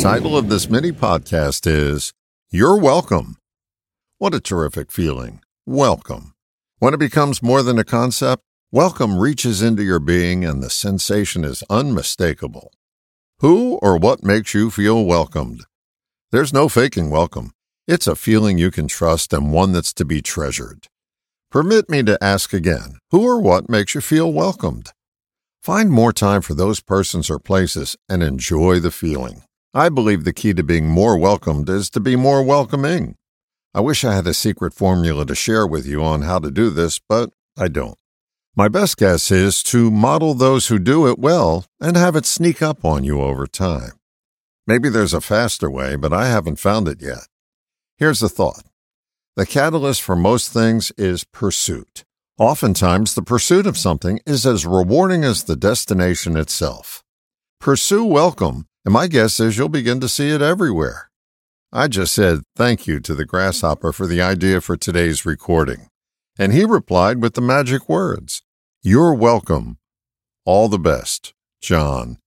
title of this mini podcast is You're Welcome. What a terrific feeling. Welcome. When it becomes more than a concept, welcome reaches into your being and the sensation is unmistakable. Who or what makes you feel welcomed? There's no faking welcome. It's a feeling you can trust and one that's to be treasured. Permit me to ask again who or what makes you feel welcomed? Find more time for those persons or places and enjoy the feeling. I believe the key to being more welcomed is to be more welcoming. I wish I had a secret formula to share with you on how to do this, but I don't. My best guess is to model those who do it well and have it sneak up on you over time. Maybe there's a faster way, but I haven't found it yet. Here's the thought the catalyst for most things is pursuit. Oftentimes, the pursuit of something is as rewarding as the destination itself. Pursue welcome, and my guess is you'll begin to see it everywhere. I just said thank you to the grasshopper for the idea for today's recording, and he replied with the magic words You're welcome. All the best, John.